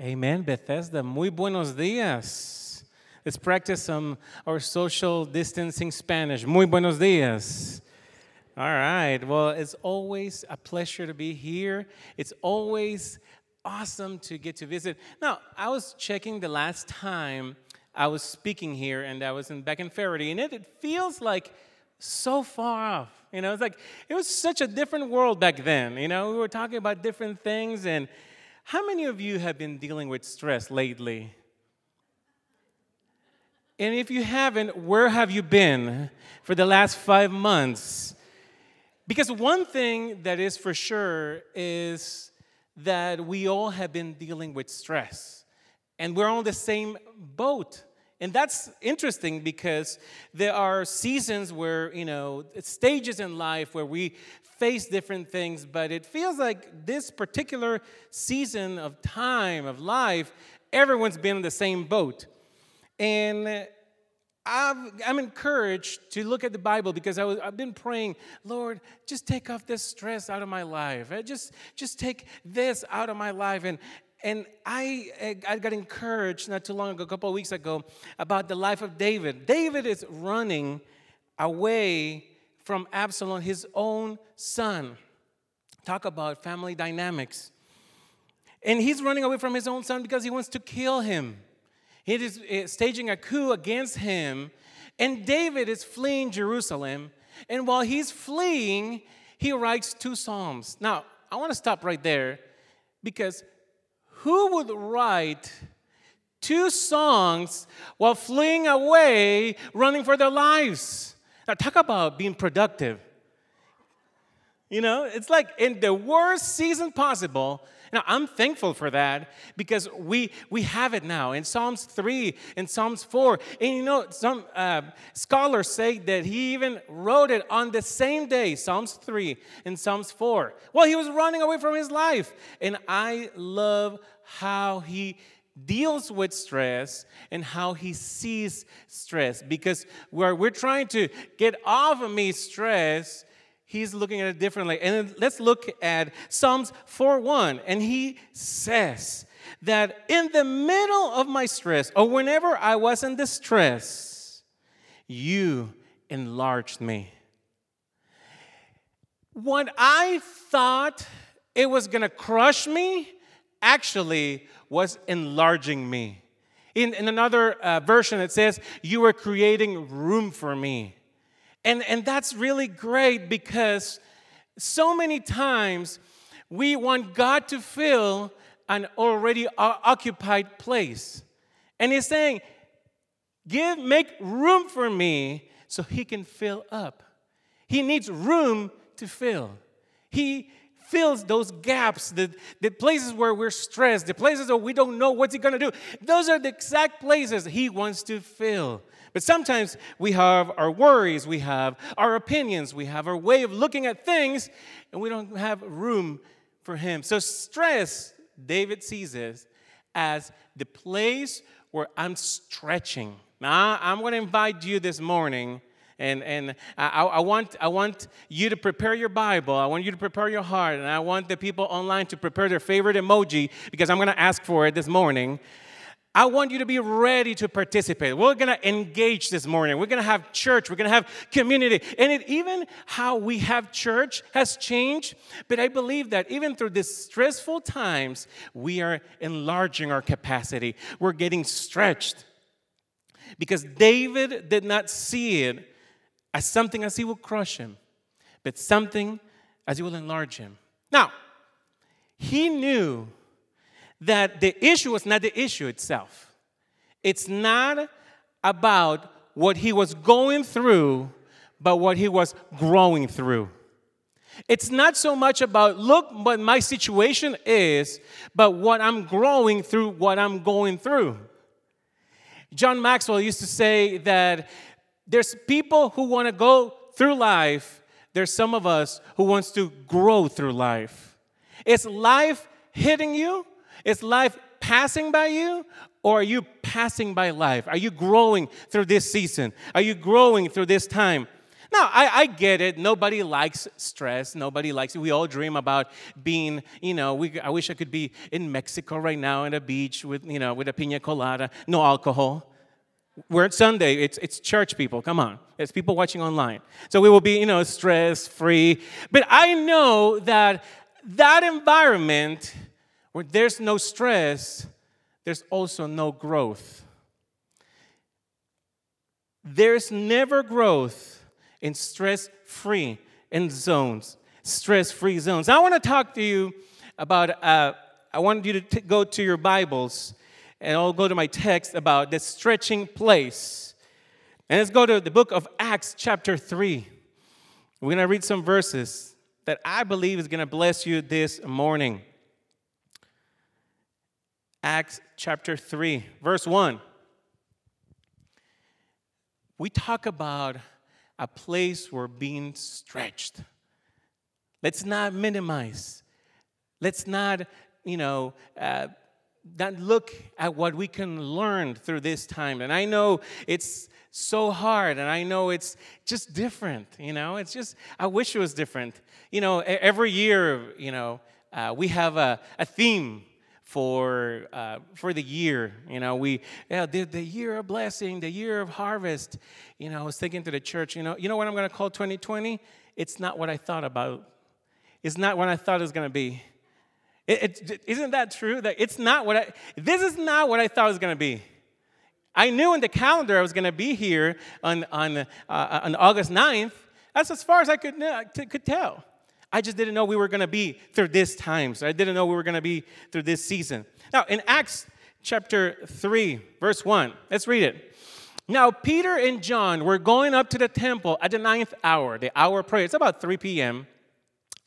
Amen, Bethesda. Muy buenos días. Let's practice some our social distancing Spanish. Muy buenos días. All right. Well, it's always a pleasure to be here. It's always awesome to get to visit. Now, I was checking the last time I was speaking here, and I was in back in Faraday, and it, it feels like so far off. You know, it's like it was such a different world back then. You know, we were talking about different things, and how many of you have been dealing with stress lately? And if you haven't, where have you been for the last five months? Because one thing that is for sure is that we all have been dealing with stress, and we're on the same boat. And that's interesting because there are seasons where, you know, stages in life where we face different things, but it feels like this particular season of time, of life, everyone's been in the same boat. And i am encouraged to look at the Bible because I have been praying, Lord, just take off this stress out of my life. Uh, just, just take this out of my life. And, and I, I got encouraged not too long ago, a couple of weeks ago, about the life of David. David is running away from Absalom, his own son. Talk about family dynamics. And he's running away from his own son because he wants to kill him. He is eh, staging a coup against him. And David is fleeing Jerusalem. And while he's fleeing, he writes two Psalms. Now, I want to stop right there because who would write two songs while fleeing away, running for their lives? Now, talk about being productive. You know, it's like in the worst season possible. Now, I'm thankful for that because we, we have it now in Psalms 3 and Psalms 4. And you know, some uh, scholars say that he even wrote it on the same day, Psalms 3 and Psalms 4. Well, he was running away from his life. And I love how he deals with stress and how he sees stress. Because where we're trying to get off of me stress he's looking at it differently. And let's look at psalms 4.1 and he says that in the middle of my stress or whenever i was in distress you enlarged me. What i thought it was to crush me actually was enlarging me. In, in another uh, version, it says, You were creating room for me. And, and that's really great because so many times we want God to fill an already occupied place. And He's saying, Give, make room for me so He can fill up. He needs room to fill. He fills those gaps, the, the places where we're stressed, the places where we don't know what's he gonna do. Those are the exact places he wants to fill. But sometimes we have our worries, we have our opinions, we have our way of looking at things, and we don't have room for him. So, stress, David sees this as the place where I'm stretching. Now, I'm going to invite you this morning and, and I, I, want, I want you to prepare your Bible. I want you to prepare your heart. And I want the people online to prepare their favorite emoji because I'm going to ask for it this morning. I want you to be ready to participate. We're going to engage this morning. We're going to have church. We're going to have community. And it, even how we have church has changed. But I believe that even through these stressful times, we are enlarging our capacity. We're getting stretched. Because David did not see it as something as he will crush him, but something as he will enlarge him. Now, he knew that the issue was not the issue itself. It's not about what he was going through, but what he was growing through. It's not so much about, look what my situation is, but what I'm growing through what I'm going through. John Maxwell used to say that there's people who want to go through life. There's some of us who wants to grow through life. Is life hitting you? Is life passing by you? Or are you passing by life? Are you growing through this season? Are you growing through this time? Now, I, I, get it. Nobody likes stress. Nobody likes it. We all dream about being, you know, we, I wish I could be in Mexico right now at a beach with, you know, with a pina colada, no alcohol. We're at Sunday. It's, it's church people. Come on. It's people watching online. So we will be, you know, stress free. But I know that that environment where there's no stress, there's also no growth. There's never growth in stress free in zones, stress free zones. I want to talk to you about, uh, I want you to t- go to your Bibles and I'll go to my text about the stretching place. And let's go to the book of Acts, chapter 3. We're going to read some verses that I believe is going to bless you this morning. Acts chapter 3, verse 1. We talk about a place where being stretched. Let's not minimize. Let's not, you know, uh, not look at what we can learn through this time. And I know it's so hard, and I know it's just different. You know, it's just I wish it was different. You know, every year, you know, uh, we have a, a theme for uh, for the year. You know, we yeah, the, the year of blessing, the year of harvest. You know, I was thinking to the church. You know, you know what I'm going to call 2020? It's not what I thought about. It's not what I thought it was going to be. It, it, isn't that true? That it's not what I. This is not what I thought it was going to be. I knew in the calendar I was going to be here on on uh, on August 9th. That's as far as I could know, could tell. I just didn't know we were going to be through this time. So I didn't know we were going to be through this season. Now, in Acts chapter 3, verse 1, let's read it. Now, Peter and John were going up to the temple at the ninth hour, the hour of prayer. It's about 3 p.m.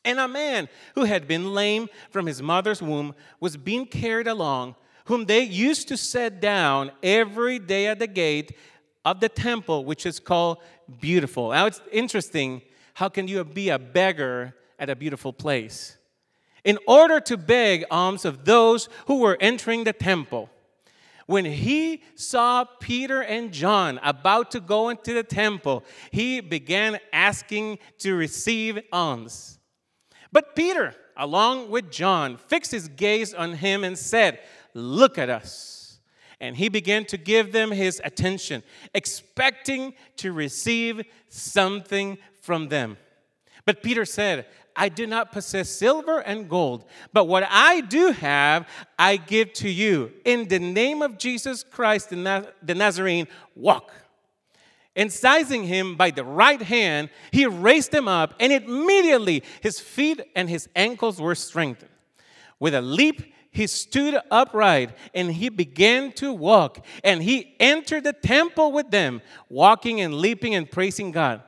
And a man who had been lame from his mother's womb was being carried along, whom they used to set down every day at the gate of the temple, which is called Beautiful. Now, it's interesting. How can you be a beggar at a beautiful place in order to beg alms of those who were entering the temple. When he saw Peter and John about to go into the temple, he began asking to receive alms. But Peter, along with John, fixed his gaze on him and said, Look at us. And he began to give them his attention, expecting to receive something from them. But Peter said, I do not possess silver and gold, but what I do have, I give to you. In the name of Jesus Christ, the Nazarene, walk. And him by the right hand, he raised him up, and immediately his feet and his ankles were strengthened. With a leap, he stood upright and he began to walk. And he entered the temple with them, walking and leaping and praising God.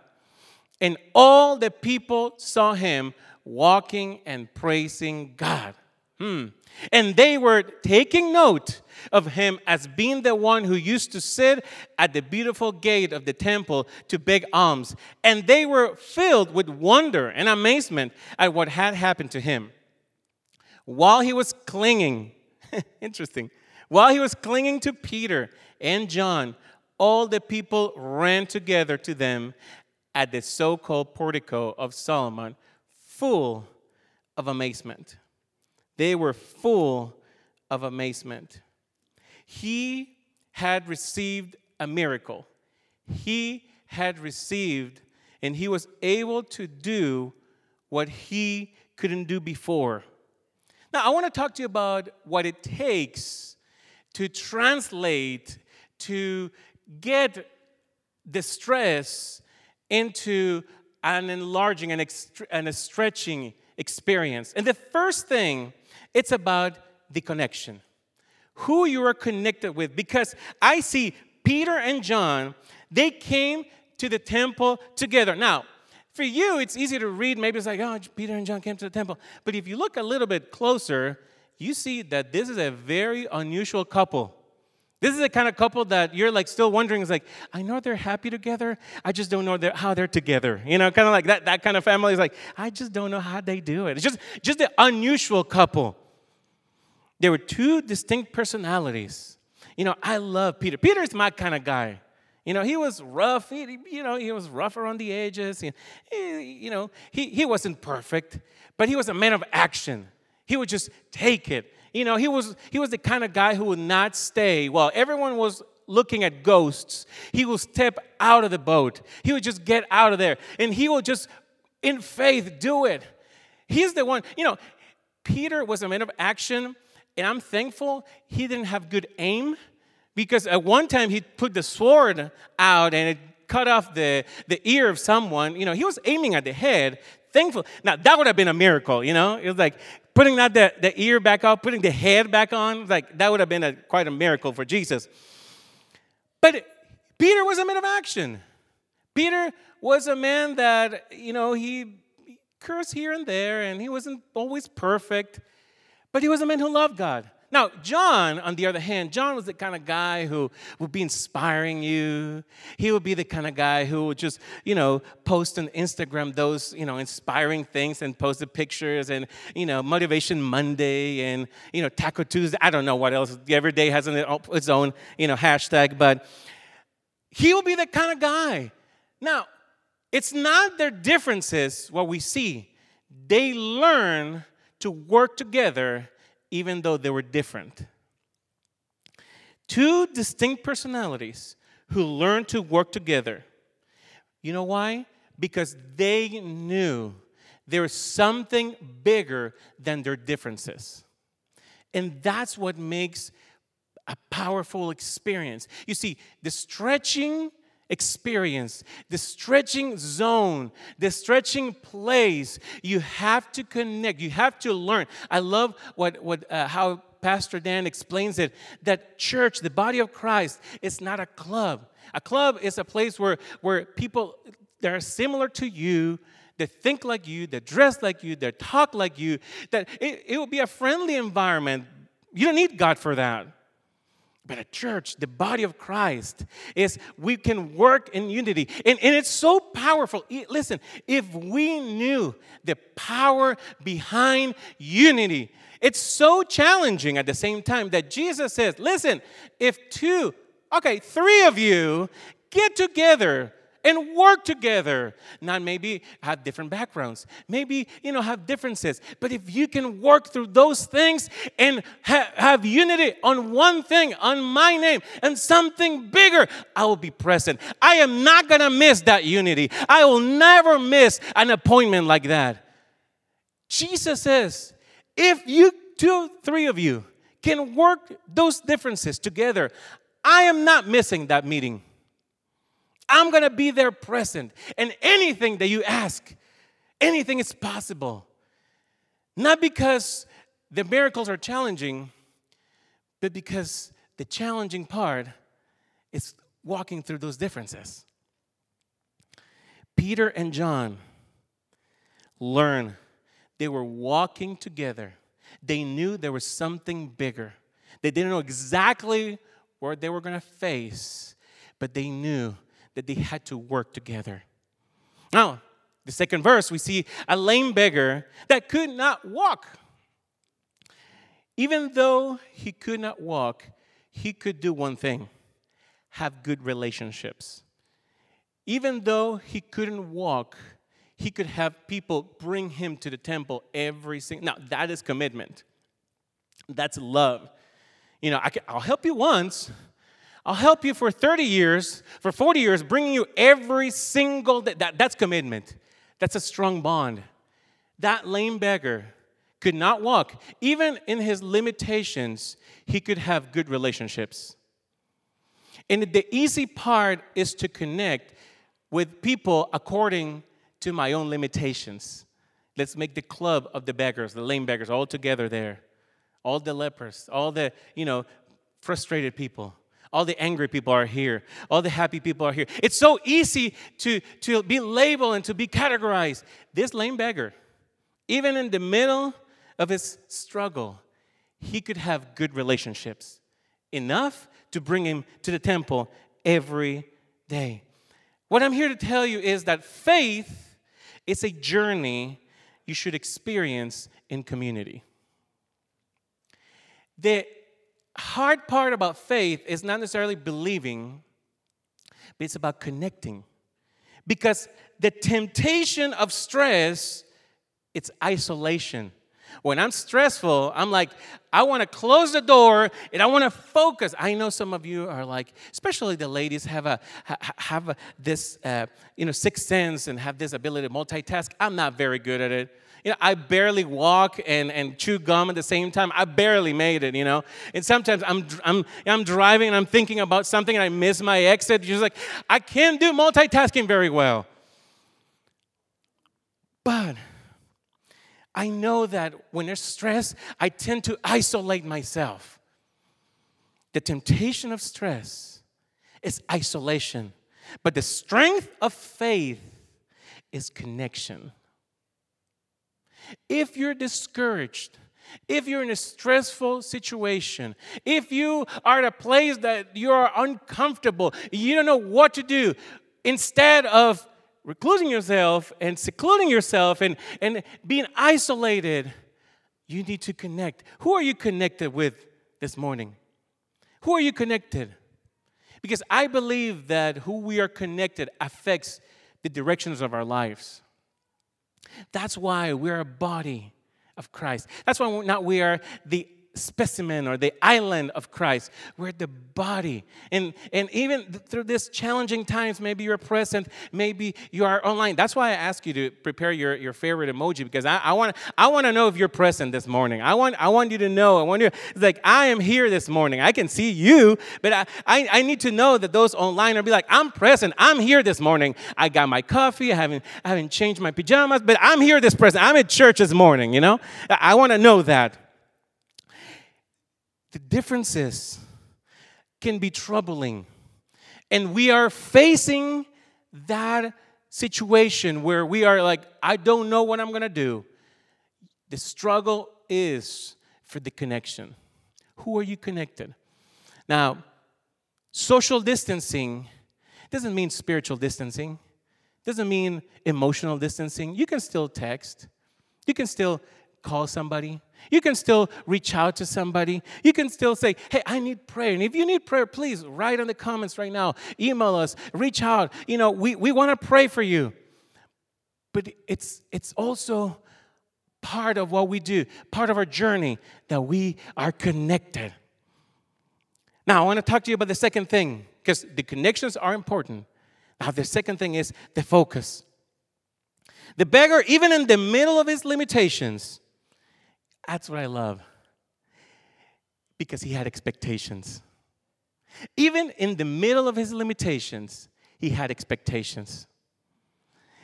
And all the people saw him walking and praising God. Hmm. And they were taking note of him as being the one who used to sit at the beautiful gate of the temple to beg alms. And they were filled with wonder and amazement at what had happened to him. While he was clinging, interesting, while he was clinging to Peter and John, all the people ran together to them at the so called portico of Solomon, full of amazement. They were full of amazement. He had received a miracle. He had received, and he was able to do what he couldn't do before. Now, I want to talk to you about what it takes to translate, to get the stress into an enlarging and, a stretching experience. And the first thing, it's about the connection. Who you are connected with. Because I see Peter and John, they came to the temple together. Now, for you, it's easy to read. Maybe it's like, oh, Peter and John came to the temple. But if you look a little bit closer, you see that this is a very unusual couple. This is the kind of couple that you're like still wondering is like, I know they're happy together. I just don't know they're, how they're together. You know, kind of like that, that kind of family is like, I just don't know how they do it. It's just, just the unusual couple. There were two distinct personalities. You know, I love Peter. Peter is my kind of guy. You know, he was rough. He, you know, he was rough around the edges. He, you know, he, he wasn't perfect, but he was a man of action. He would just take it. You know, he was he was the kind of guy who would not stay while everyone was looking at ghosts. He would step out of the boat. He would just get out of there, and he would just, in faith, do it. He's the one. You know, Peter was a man of action, and I'm thankful he didn't have good aim because at one time he put the sword out and it cut off the, the ear of someone. You know, he was aiming at the head. Thankful. Now, that would have been a miracle, you know? It was like putting that the, the ear back out, putting the head back on. Like, that would have been a, quite a miracle for Jesus. But Peter was a man of action. Peter was a man that, you know, he cursed here and there, and he wasn't always perfect, but he was a man who loved God. Now, John, on the other hand, John was the kind of guy who would be inspiring you. He would be the kind of guy who would just, you know, post on Instagram those, you know, inspiring things and post the pictures and, you know, Motivation Monday and, you know, Taco Tuesday. I don't know what else. Every day has its own, you know, hashtag, but he will be the kind of guy. Now, it's not their differences what we see. They learn to work together even though they were different. Two distinct personalities who learned to work together. You know why? Because they knew there was something bigger than their differences. And that's what makes a powerful experience. You see, the stretching experience, the stretching zone, the stretching place. You have to connect. You have to learn. I love what, what uh, how Pastor Dan explains it that church, the body of Christ, is not a club. A club is a place where, where people that are similar to you, that think like you, that dress like you, that talk like you, that it, it will be a friendly environment. You don't need God for that. But a church, the body of Christ, is we can work in unity. And, and it's so powerful. Listen, if we knew the power behind unity, it's so challenging at the same time that Jesus says, listen, if two, okay, three of you get together and work together. Not maybe have different backgrounds, maybe, you know, have differences. But if you can work through those things and ha- have unity on one thing, on my name, and something bigger, I will be present. I am not going to miss that unity. I will never miss an appointment like that. Jesus says, if you two, three of you can work those differences together, I am not missing that meeting. I'm going to be there present. And anything that you ask, anything is possible. Not because the miracles are challenging, but because the challenging part is walking through those differences. Peter and John learn they were walking together. They knew there was something bigger. They didn't know exactly what they were going to face, but they knew that they had to work together. Now, the second verse, we see a lame beggar that could not walk. Even though he could not walk, he could do one thing have good relationships. Even though he couldn't walk, he could have people bring him to the temple every single now that is commitment that's love you know I will help you once I'll help you for 30 years, for 40 years, bringing you every single day. That, that's commitment. That's a strong bond. That lame beggar could not walk. Even in his limitations, he could have good relationships. And the easy part is to connect with people according to my own limitations. Let's make the club of the beggars, the lame beggars, all together there. All the lepers, all the, you know, frustrated people. All the angry people are here. All the happy people are here. It's so easy to, to be labeled and to be categorized. This lame beggar, even in the middle of his struggle, he could have good relationships, enough to bring him to the temple every day. What I'm here to tell you is that faith is a journey you should experience in community. The hard part about faith is not necessarily believing, but it's about connecting. Because the temptation of stress, it's isolation. When I'm stressful, I'm like, I want to close the door and I want to focus. I know some of you are like, especially the ladies, have a have a, this uh, you know sixth sense and have this ability to multitask. I'm not very good at it. You know, I barely walk and, and chew gum at the same time. I barely made it, you know. And sometimes I'm, I'm, I'm driving and I'm thinking about something and I miss my exit. You're just like, I can't do multitasking very well. But I know that when there's stress, I tend to isolate myself. The temptation of stress is isolation, but the strength of faith is connection. If you're discouraged, if you're in a stressful situation, if you are at a place that you are uncomfortable, you don't know what to do, instead of reclusing yourself and secluding yourself and, and being isolated, you need to connect. Who are you connected with this morning? Who are you connected? Because I believe that who we are connected affects the directions of our lives. That's why we're a body of Christ. That's why not we are the specimen or the island of Christ. We're the body. And, and even through this challenging times, maybe you're present, maybe you are online. That's why I ask you to prepare your, your favorite emoji because I, I want I want to know if you're present this morning. I want, I want you to know. I want you, it's like, I am here this morning. I can see you, but I, I, I need to know that those online are be like, I'm present. I'm here this morning. I got my coffee. I haven't, I haven't changed my pajamas, but I'm here this present. I'm at church this morning, you know? I, I want to know that. The differences can be troubling. And we are facing that situation where we are like, I don't know what I'm gonna do. The struggle is for the connection. Who are you connected? Now, social distancing doesn't mean spiritual distancing, doesn't mean emotional distancing. You can still text, you can still call somebody. You can still reach out to somebody. You can still say, hey, I need prayer. And if you need prayer, please write in the comments right now. Email us, reach out. You know, we, we want to pray for you. But it's, it's also part of what we do, part of our journey, that we are connected. Now, I want to talk to you about the second thing, because the connections are important. Now, the second thing is the focus. The beggar, even in the middle of his limitations, that's what I love. Because he had expectations. Even in the middle of his limitations, he had expectations.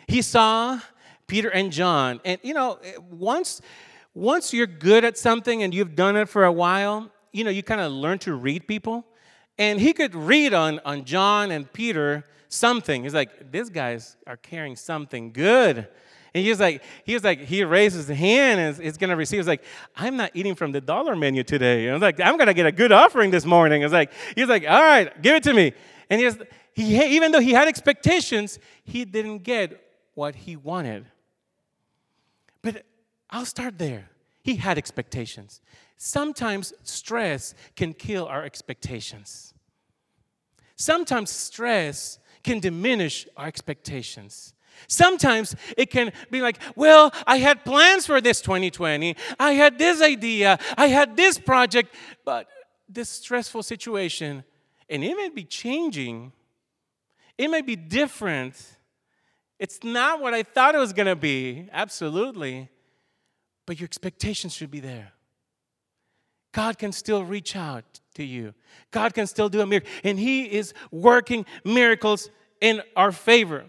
He saw Peter and John, and you know, eh, once once you're good at something and you've done it for a while, you know, you kind of learn to read people. And he could read on, on John and Peter something. He's like, these guys are carrying something good. And he was like, he was like, he raises his hand and he's gonna receive. He's like, I'm not eating from the dollar menu today. And I was like, I'm gonna get a good offering this morning. I was like, he's like, all right, give it to me. And he even though he had expectations, he didn't get what he wanted. But I'll start there. He had expectations. Sometimes stress can kill our expectations. Sometimes stress can diminish our expectations. Sometimes it can be like, well, I had plans for this 2020. I had this idea. I had this project. But this stressful situation, and it may be changing, it may be different. It's not what I thought it was going to be, absolutely. But your expectations should be there. God can still reach out to you. God can still do a miracle. And He is working miracles in our favor.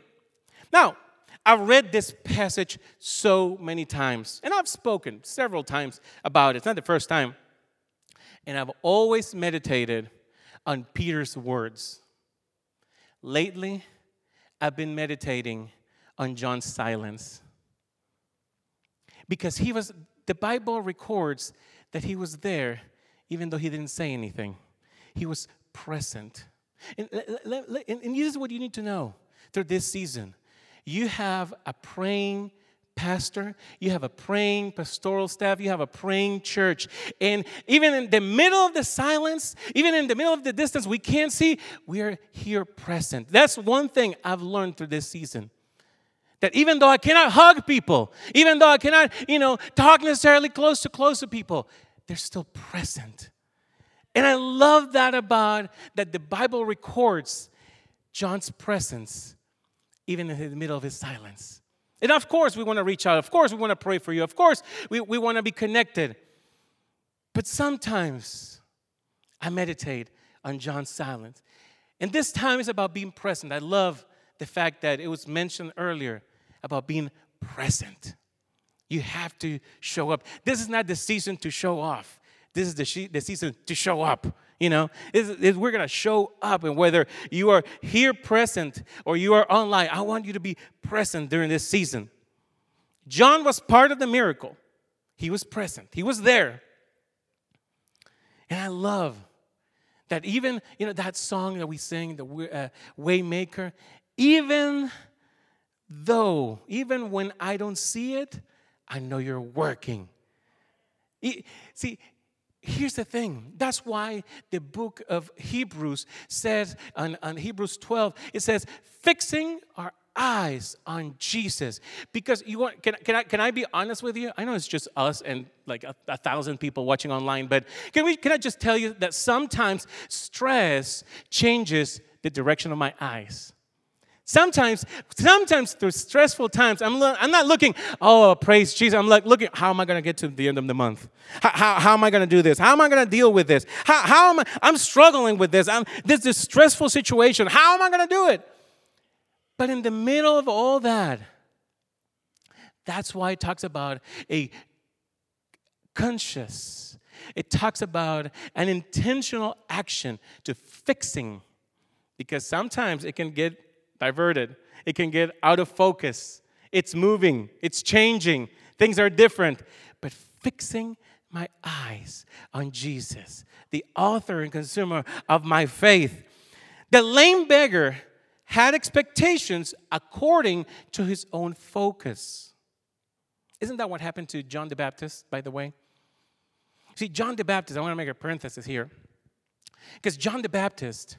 Now, I've read this passage so many times, and I've spoken several times about it. It's not the first time. And I've always meditated on Peter's words. Lately, I've been meditating on John's silence. Because he was, the Bible records that he was there even though he didn't say anything. He was present. And, and this is what you need to know through this season you have a praying pastor, you have a praying pastoral staff, you have a praying church. And even in the middle of the silence, even in the middle of the distance, we can't see, we are here present. That's one thing I've learned through this season. That even though I cannot hug people, even though I cannot, you know, talk necessarily close to close to people, they're still present. And I love that about that the Bible records John's presence even in the middle of his silence. And of course, we want to reach out. Of course, we want to pray for you. Of course, we, we want to be connected. But sometimes I meditate on John's silence. And this time is about being present. I love the fact that it was mentioned earlier about being present. You have to show up. This is not the season to show off. This is the, the season to show up. You know, it's, it's, we're going to show up, and whether you are here present or you are online, I want you to be present during this season. John was part of the miracle, he was present, he was there. And I love that even, you know, that song that we sing, the uh, Waymaker, even though, even when I don't see it, I know you're working. See, here's the thing. That's why the book of hebrews says on, on hebrews 12 it says fixing our eyes on jesus. Because you want can, can, I, can i be honest with you? I know it's just us and like a, a thousand people watching online but can, we, can i just tell you that sometimes stress changes the direction of my eyes Sometimes, sometimes through stressful times, I'm, lo- I'm not looking, oh, praise Jesus. I'm like looking, how am I going to get to the end of the month? How, how, how am I going to do this? How am I going to deal with this? How, how am I? I'm struggling with this. I'm, this is stressful situation. How am I going to do it? But in the middle of all that, that's why it talks about a conscious, it talks about an intentional action to fixing. Because sometimes it can get diverted. It can get out of focus. It's moving, it's changing, things are different. But fixing my eyes on Jesus, the author and consumer of my faith. The lame beggar had expectations according to his own focus. Isn't that what happened to John the Baptist, by the way? See, John the Baptist, I want to make a parenthesis here. Because John the Baptist,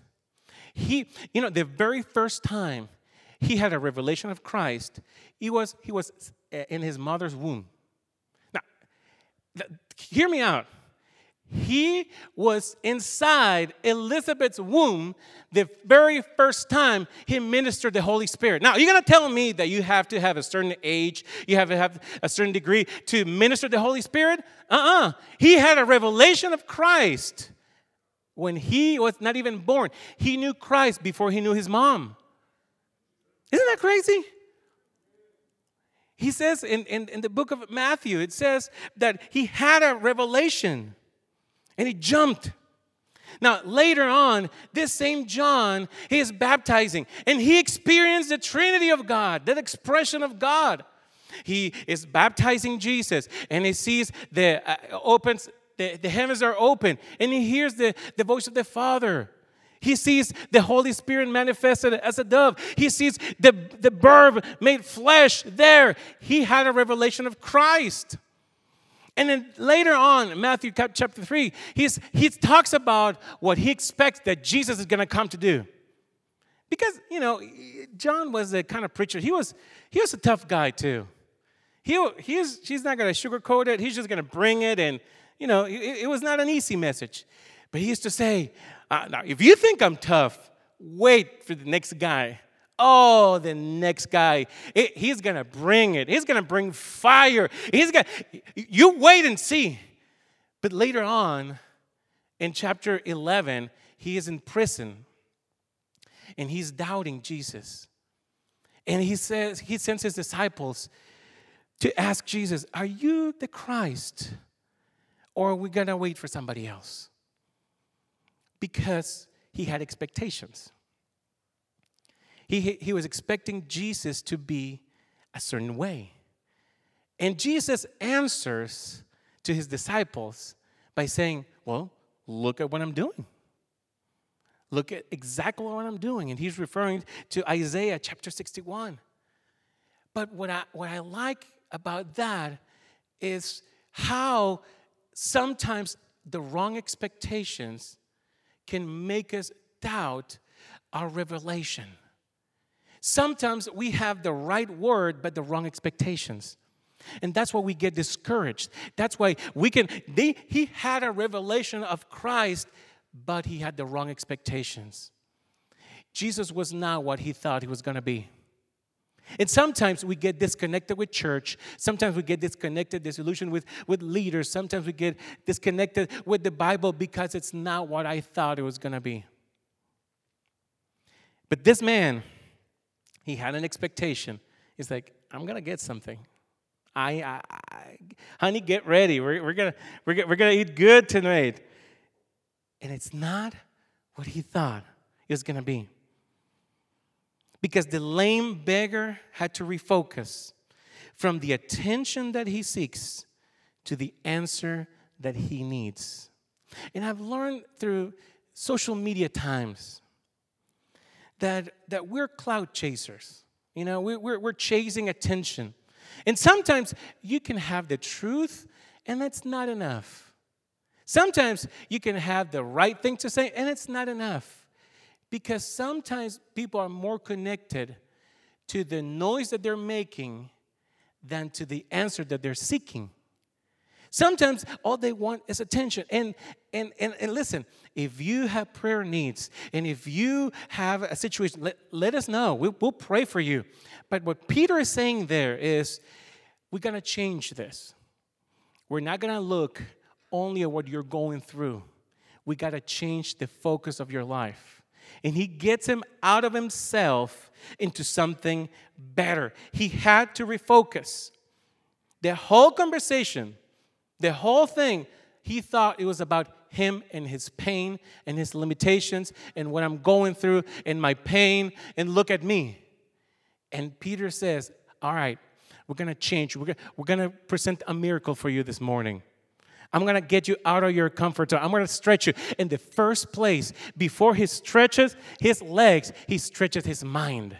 he, you know, the very first time he had a revelation of Christ, he was, he was uh, in his mother's womb. Now, hear me out. He was inside Elizabeth's womb the very first time he ministered the Holy Spirit. Now, you're going to tell me that you have to have a certain age, you have to have a certain degree to minister the Holy Spirit? Uh uh-uh. uh He had a revelation of Christ when he was not even born. He knew Christ before he knew his mom. Isn't that crazy? He says in, in, in, the book of Matthew, it says that he had a revelation and he jumped. Now, later on, this same John, he is baptizing and he experienced the Trinity of God, that expression of God. He is baptizing Jesus and he sees the uh, opens the, the heavens are open and he hears the, the voice of the Father. He sees the Holy Spirit manifested as a dove. He sees the, the verb made flesh there. He had a revelation of Christ. And then later on, Matthew chapter 3, he's, he talks about what he expects that Jesus is going to come to do. Because, you know, John was the kind of preacher, he was, he was a tough guy too. He, he's, he's not going to sugarcoat it, he's just going to bring it and you know, it, it was not an easy message. But he used to say, uh, now, if you think I'm tough, wait for the next guy. Oh, the next guy, it, he's gonna bring it. He's gonna bring fire. He's gonna, you wait and see. But later on, in chapter 11, he is in prison and he's doubting Jesus. And he says, he sends his disciples to ask Jesus, Are you the Christ? Or are we going to wait for somebody else? Because he had expectations. He, he was expecting Jesus to be a certain way. And Jesus answers to his disciples by saying, Well, look at what I'm doing. Look at exactly what I'm doing. And he's referring to Isaiah chapter 61. But what I, what I like about that is how sometimes the wrong expectations can make us doubt our revelation. Sometimes we have the right word, but the wrong expectations. And that's why we get discouraged. That's why we can, they, he had a revelation of Christ, but he had the wrong expectations. Jesus was not what he thought he was going to be. And sometimes we get disconnected with church. Sometimes we get disconnected, disillusioned with, with leaders. Sometimes we get disconnected with the Bible because it's not what I thought it was going to be. But this man, he had an expectation. He's like, I'm going to get something. I, I, I, honey, get ready. We're, we're going we're, we're gonna eat good tonight. And it's not what he thought it was going to be because the lame beggar had to refocus from the attention that he seeks to the answer that he needs. And I've learned through social media times that, that we're cloud chasers. You know, we, we're, we're chasing attention. And sometimes you can have the truth, and that's not enough. Sometimes you can have the right thing to say, and it's not enough. Because sometimes people are more connected to the noise that they're making than to the answer that they're seeking. Sometimes all they want is attention. And, and, and, and listen, if you have prayer needs and if you have a situation, let, let us know. We'll, we'll pray for you. But what Peter is saying there is we're going to change this. We're not going to look only at what you're going through, we got to change the focus of your life and he gets him out of himself into something better. He had to refocus. The whole conversation, the whole thing, he thought it was about him and his pain and his limitations and what I'm going through and my pain and look at me. And Peter says, All right, we're gonna change. We're we're gonna present a miracle for you this morning. I'm going to get you out of your comfort zone. I'm going to stretch you. In the first place, before he stretches his legs, he stretches his mind.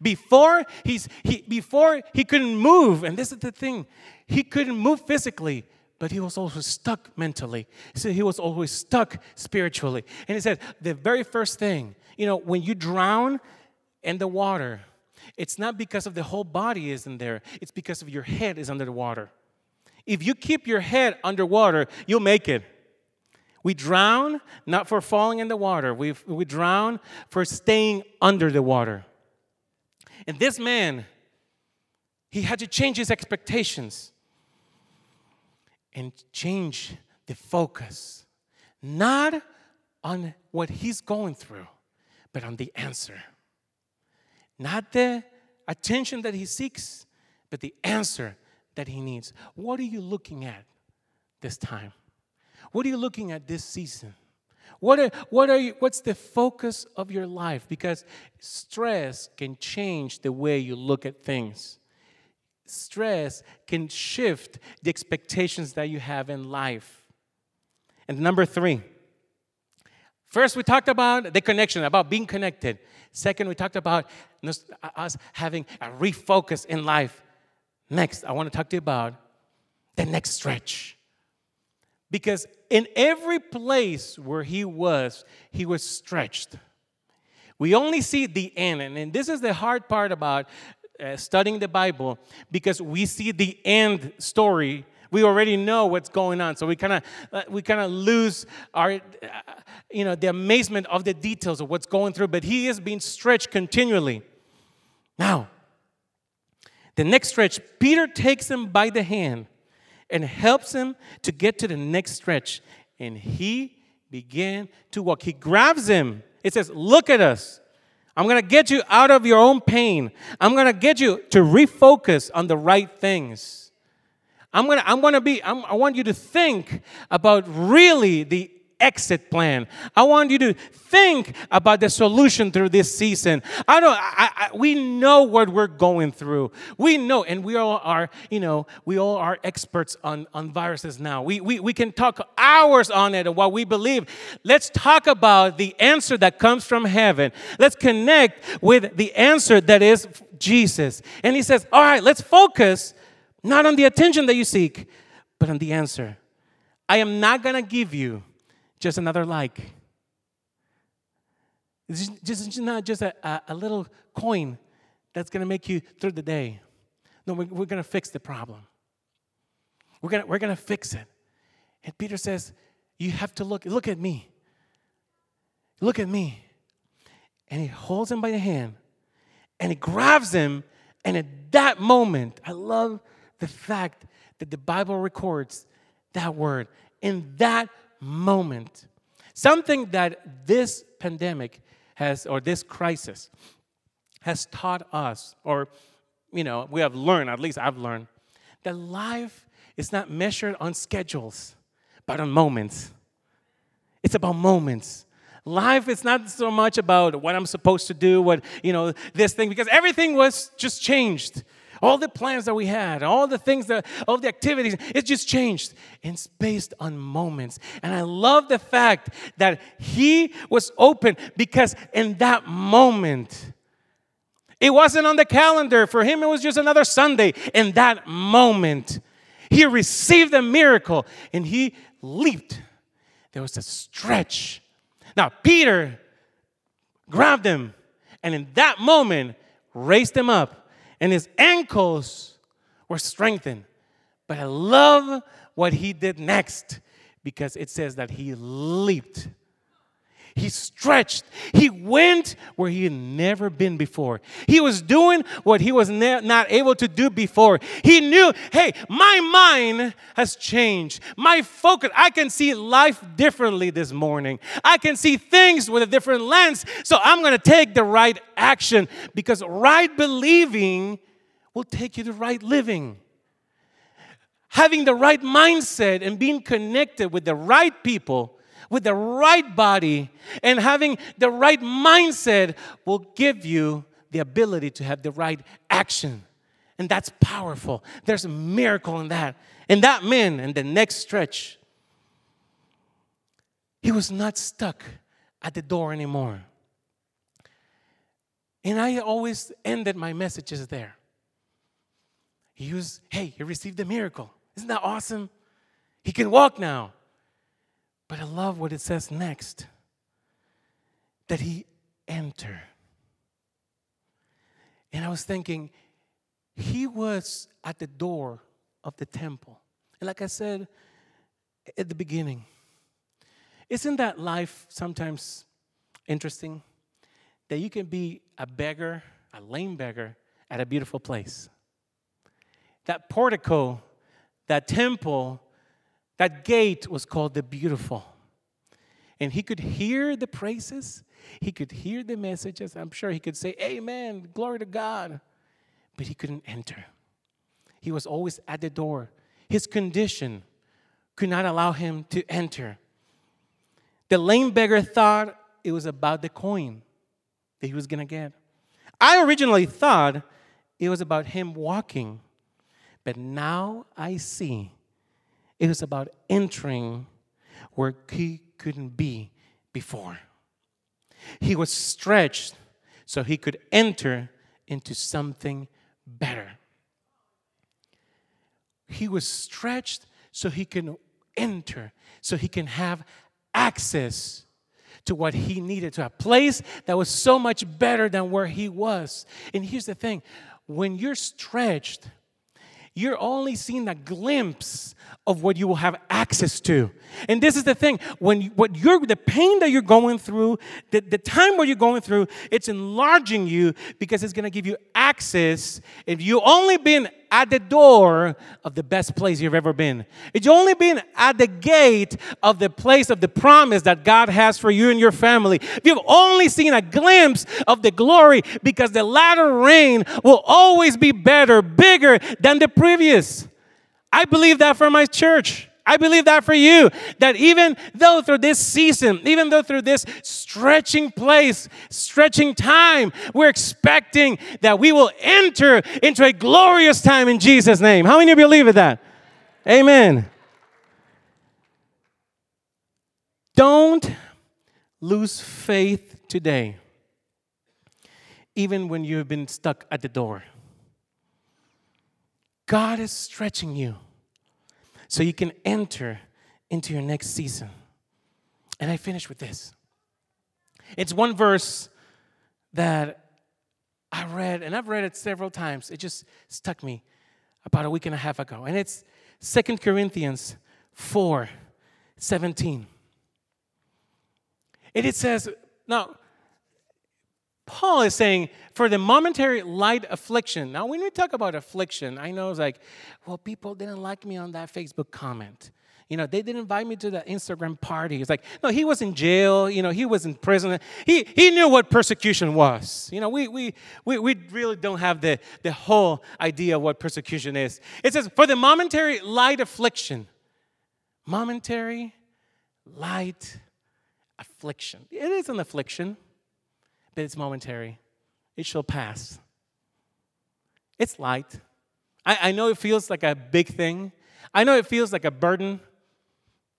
Before he's he before he couldn't move, and this is the thing, he couldn't move physically, but he was also stuck mentally. Said he was always stuck spiritually. And he said the very first thing, you know, when you drown in the water, it's not because of the whole body isn't there, it's because of your head is under the water. If you keep your head underwater, you'll make it. We drown not for falling in the water, we, we drown for staying under the water. And this man, he had to change his expectations and change the focus, not on what he's going through, but on the answer. Not the attention that he seeks, but the answer that he needs. What are you looking at this time? What are you looking at this season? What are, what are you, what's the focus of your life? Because stress can change the way you look at things. Stress can shift the expectations that you have in life. And number three, first we talked about the connection, about being connected. Second, we talked about us having a refocus in life. Next, I want to talk to you about the next stretch. Because in every place where he was, he was stretched. We only see the end. And this is the hard part about uh, studying the Bible because we see the end story. We already know what's going on. So we kind of uh, we kind of lose our uh, you know the amazement of the details of what's going through, but he is being stretched continually. Now, the next stretch, Peter takes him by the hand and helps him to get to the next stretch. And he began to walk. He grabs him. It says, Look at us. I'm going to get you out of your own pain. I'm going to get you to refocus on the right things. I'm going to, I'm going to be, I'm, I want you to think about really the exit plan. I want you to think about the solution through this season. I don't I, I, we know what we're going through. We know and we all are, you know, we all are experts on on viruses now. We we we can talk hours on it and what we believe. Let's talk about the answer that comes from heaven. Let's connect with the answer that is Jesus. And he says, All right, let's focus not on the attention that you seek, but on the answer. I am not going to give you just another like. It's just, just not just a, a, a little coin that's going to make you through the day. No, we're, we're going to fix the problem. We're going we're going to fix it. And Peter says, You have to look, look at me. Look at me. And he holds him by the hand and he grabs him. And at that moment, I love the fact that the Bible records that word. In that moment, something that this pandemic has, or this crisis, has taught us, or, you know, we have learned, at least I've learned, that life is not measured on schedules, but on moments. It's about moments. Life is not so much about what I'm supposed to do, what, you know, this thing, because everything was just changed. All the plans that we had, all the things that, all the activities, it just changed. It's based on moments. And I love the fact that he was open because in that moment, it wasn't on the calendar. For him, it was just another Sunday. In that moment, he received a miracle and he leaped. There was a stretch. Now, Peter grabbed him and in that moment raised him up, and his ankles were strengthened. But I love what he did next because it says that he leaped. He stretched. He went where he had never been before. He was doing what he was ne- not able to do before. He knew, hey, my mind has changed. My focus, I can see life differently this morning. I can see things with a different lens. So I'm going to take the right action because right believing will take you to right living having the right mindset and being connected with the right people with the right body and having the right mindset will give you the ability to have the right action. And that's powerful. There's a miracle in that. And that man, in the next stretch, he was not stuck at the door anymore. And I always ended my messages there. He was, hey, he received a miracle. Isn't that awesome? He can walk now. But I love what it says next that he entered. And I was thinking, he was at the door of the temple. And like I said at the beginning, isn't that life sometimes interesting? That you can be a beggar, a lame beggar, at a beautiful place. That portico, that temple, that gate was called the beautiful. And he could hear the praises, he could hear the messages. I'm sure he could say, Amen, glory to God. But he couldn't enter. He was always at the door. His condition could not allow him to enter. The lame beggar thought it was about the coin that he was going to get. I originally thought it was about him walking, but now I see it was about entering where he couldn't be before. He was stretched so he could enter into something better. He was stretched so he can enter, so he can have access to what he needed, to a place that was so much better than where he was. And here's the thing when you're stretched, you're only seeing a glimpse of what you will have access to. And this is the thing when what you're the pain that you're going through, the, the time where you're going through, it's enlarging you because it's gonna give you access. If you only been at the door of the best place you've ever been. It's only been at the gate of the place of the promise that God has for you and your family. You've only seen a glimpse of the glory because the latter rain will always be better, bigger than the previous. I believe that for my church. I believe that for you, that even though through this season, even though through this stretching place, stretching time, we're expecting that we will enter into a glorious time in Jesus' name. How many of you believe in that? Amen. Don't lose faith today even when you've been stuck at the door. God is stretching you so you can enter into your next season. And I finish with this. It's one verse that I read, and I've read it several times. It just stuck me about a week and a half ago. And it's Second Corinthians 4 17. And it says, now, Paul is saying, for the momentary light affliction. Now, when we talk about affliction, I know it's like, well, people didn't like me on that Facebook comment. You know, they didn't invite me to the Instagram party. It's like, no, he was in jail. You know, he was in prison. He, he knew what persecution was. You know, we, we, we, we really don't have the, the whole idea of what persecution is. It says, for the momentary light affliction, momentary light affliction. It is an affliction, but it's momentary. It shall pass. It's light. I, I know it feels like a big thing. I know it feels like a burden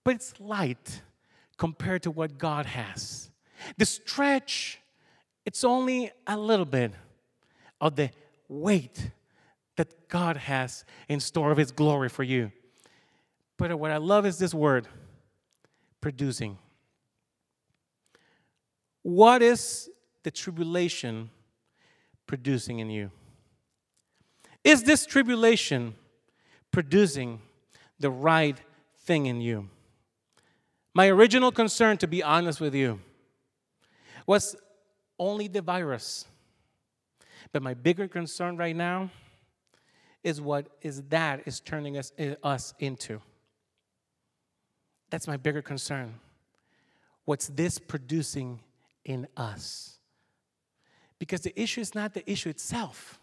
but it's light compared to what God has. The stretch, it's only a little bit of the weight that God has in store of His glory for you. But what I love is this word producing. What is the tribulation producing in you? Is this tribulation producing the right thing in you? My original concern, to be honest with you, was only the virus. But my bigger concern right now is what is that is turning us, eh, us into. That's my bigger concern. What's this producing in us? Because the issue is not the issue itself.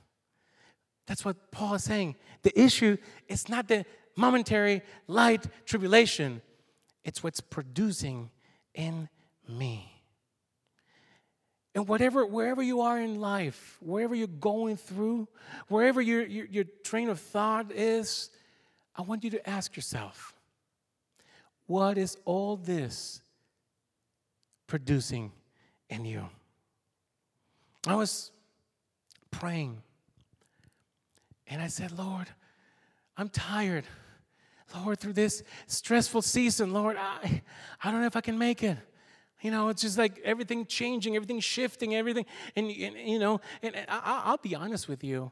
That's what Paul is saying. The issue is not the momentary light tribulation it's what's producing in me. And whatever, wherever you are in life, wherever you're going through, wherever your, your, your train of thought is, I want you to ask yourself what is all this producing in you? I was praying and I said, Lord, I'm tired. Lord, through this stressful season, Lord, I, I don't know if I can make it. You know, it's just like everything changing, everything shifting, everything. And, and you know, and, I, will be honest with you.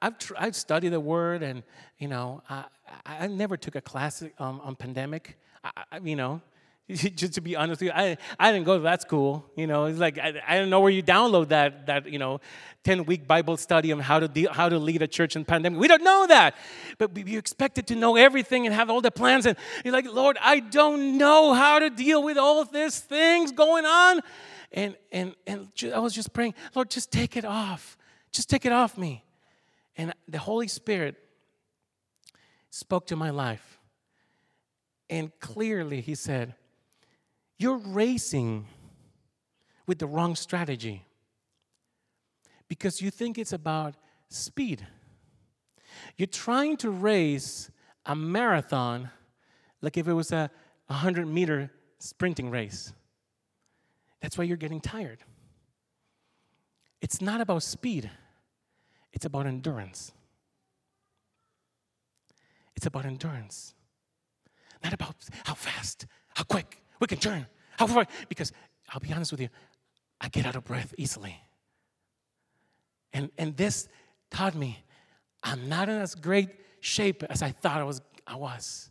I've, tr- I've studied the word, and, you know, I, I never took a class um, on pandemic. I, I, you know, just to be honest with you, I, I didn't go to that school. You know, it's like I, I don't know where you download that that you know, ten week Bible study on how to deal, how to lead a church in pandemic. We don't know that, but you expected to know everything and have all the plans, and you're like, Lord, I don't know how to deal with all these things going on, and and and I was just praying, Lord, just take it off, just take it off me, and the Holy Spirit spoke to my life, and clearly He said you're racing with the wrong strategy because you think it's about speed. You're trying to race a marathon like if it was a 100 meter sprinting race. That's why you're getting tired. It's not about speed, it's about endurance. It's about endurance, not about how fast, how quick, we can turn. How far? Because I'll be honest with you, I get out of breath easily. And, and this taught me I'm not in as great shape as I thought I was. I was.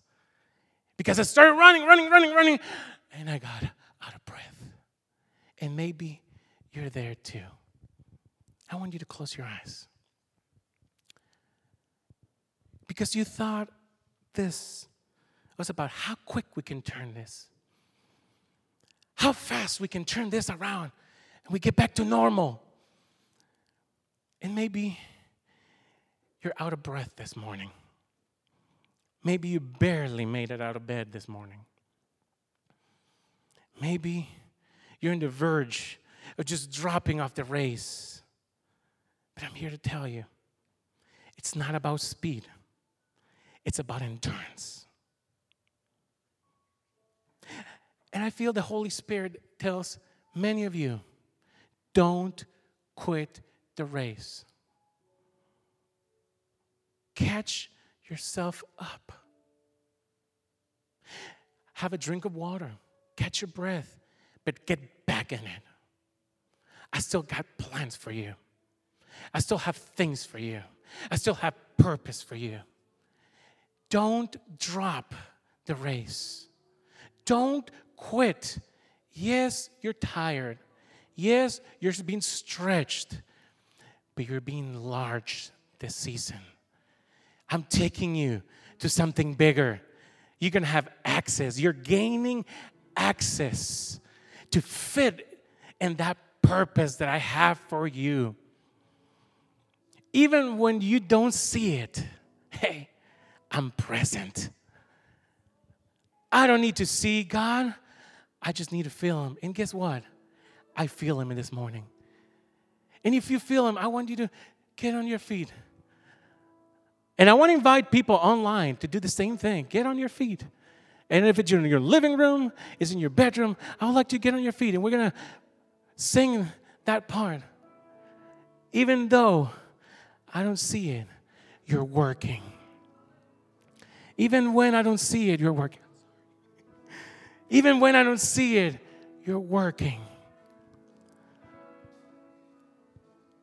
Because I started running, running, running, running, and I got out of breath. And maybe you're there too. I want you to close your eyes. Because you thought this was about how quick we can turn this how fast we can turn this around and we get back to normal. And maybe you're out of breath this morning. Maybe you barely made it out of bed this morning. Maybe you're on the verge of just dropping off the race. But I'm here to tell you it's not about speed, it's about endurance. And I feel the Holy Spirit tells many of you don't quit the race. Catch yourself up. Have a drink of water, catch your breath, but get back in it. I still got plans for you. I still have things for you. I still have purpose for you. Don't drop the race. Don't quit. Yes, you're tired. Yes, you're being stretched, but you're being large this season. I'm taking you to something bigger. You're gonna have access. You're gaining access to fit in that purpose that I have for you. Even when you don't see it, hey, I'm present. I don't need to see God, I just need to feel Him. And guess what? I feel Him this morning. And if you feel Him, I want you to get on your feet. And I want to invite people online to do the same thing. Get on your feet. And if it's in your living room, it's in your bedroom, I would like you to get on your feet and we're going to sing that part. Even though I don't see it, you're working. Even when I don't see it, you're working. Even when I don't see it, you're working.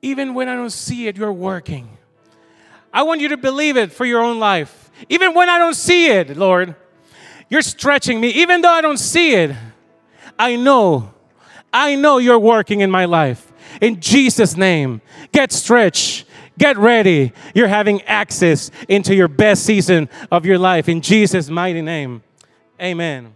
Even when I don't see it, you're working. I want you to believe it for your own life. Even when I don't see it, Lord, you're stretching me. Even though I don't see it, I know, I know you're working in my life. In Jesus' name, get stretched. Get ready. You're having access into your best season of your life. In Jesus' mighty name, amen.